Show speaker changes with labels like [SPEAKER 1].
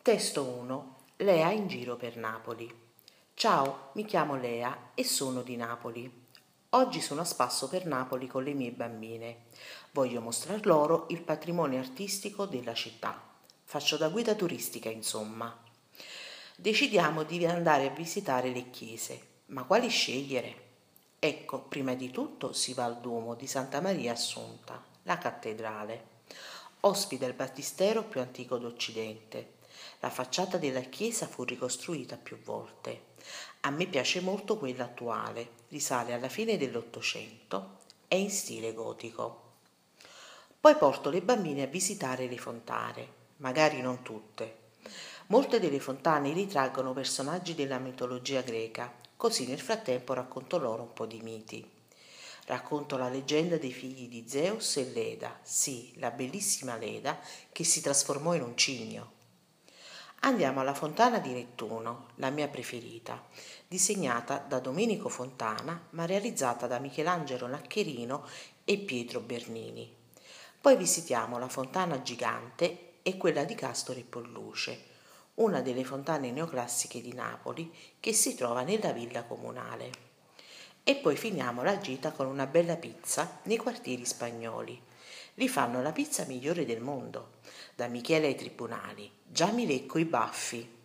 [SPEAKER 1] Testo 1. Lea in giro per Napoli. Ciao, mi chiamo Lea e sono di Napoli. Oggi sono a spasso per Napoli con le mie bambine. Voglio mostrar loro il patrimonio artistico della città. Faccio da guida turistica, insomma. Decidiamo di andare a visitare le chiese, ma quali scegliere? Ecco, prima di tutto si va al Duomo di Santa Maria Assunta, la cattedrale. Ospita il battistero più antico d'Occidente. La facciata della chiesa fu ricostruita più volte. A me piace molto quella attuale, risale alla fine dell'Ottocento, è in stile gotico. Poi porto le bambine a visitare le fontane, magari non tutte. Molte delle fontane ritraggono personaggi della mitologia greca, così nel frattempo racconto loro un po' di miti. Racconto la leggenda dei figli di Zeus e Leda, sì, la bellissima Leda che si trasformò in un cigno. Andiamo alla Fontana di Nettuno, la mia preferita, disegnata da Domenico Fontana ma realizzata da Michelangelo Naccherino e Pietro Bernini. Poi visitiamo la Fontana Gigante e quella di Castore e Polluce, una delle fontane neoclassiche di Napoli che si trova nella villa comunale. E poi finiamo la gita con una bella pizza nei quartieri spagnoli. Li fanno la pizza migliore del mondo. Da Michele ai tribunali. Già mi lecco i baffi.